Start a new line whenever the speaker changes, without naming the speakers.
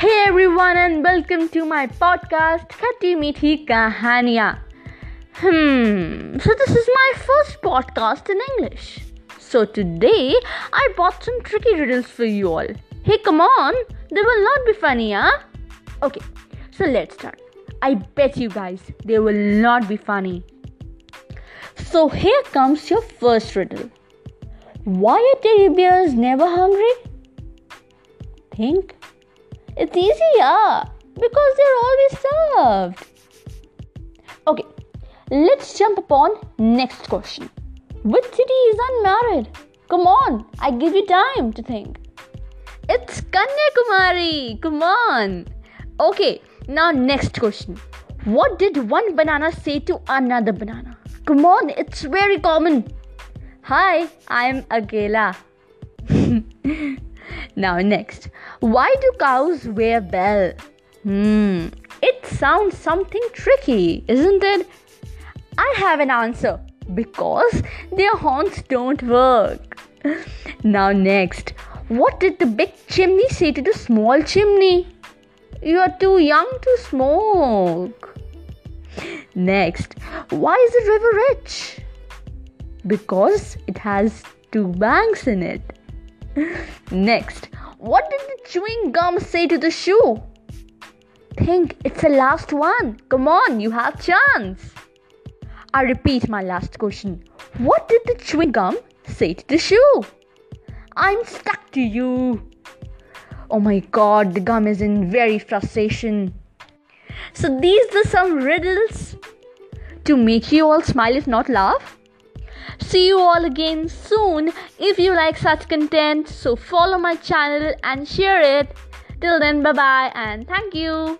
Hey everyone, and welcome to my podcast Khatti Meethi Kahaniya. Hmm, so this is my first podcast in English. So today I bought some tricky riddles for you all. Hey, come on, they will not be funny, huh? Okay, so let's start. I bet you guys they will not be funny. So here comes your first riddle. Why are teddy bears never hungry? Think. It's easy, yeah, because they're always served. Okay, let's jump upon next question. Which city is unmarried? Come on, I give you time to think. It's Kanyakumari. Come on. Okay, now next question. What did one banana say to another banana? Come on, it's very common. Hi, I'm Akela. now next. Why do cows wear bell? Hmm, it sounds something tricky, isn't it? I have an answer. Because their horns don't work. now next. What did the big chimney say to the small chimney? You are too young to smoke. Next, why is the river rich? Because it has two banks in it. Next, what did the chewing gum say to the shoe? Think it's the last one. Come on, you have chance. I repeat my last question. What did the chewing gum say to the shoe? I'm stuck to you. Oh my god, the gum is in very frustration. So these are some riddles to make you all smile if not laugh. See you all again soon. If you like such content, so follow my channel and share it. Till then, bye bye and thank you.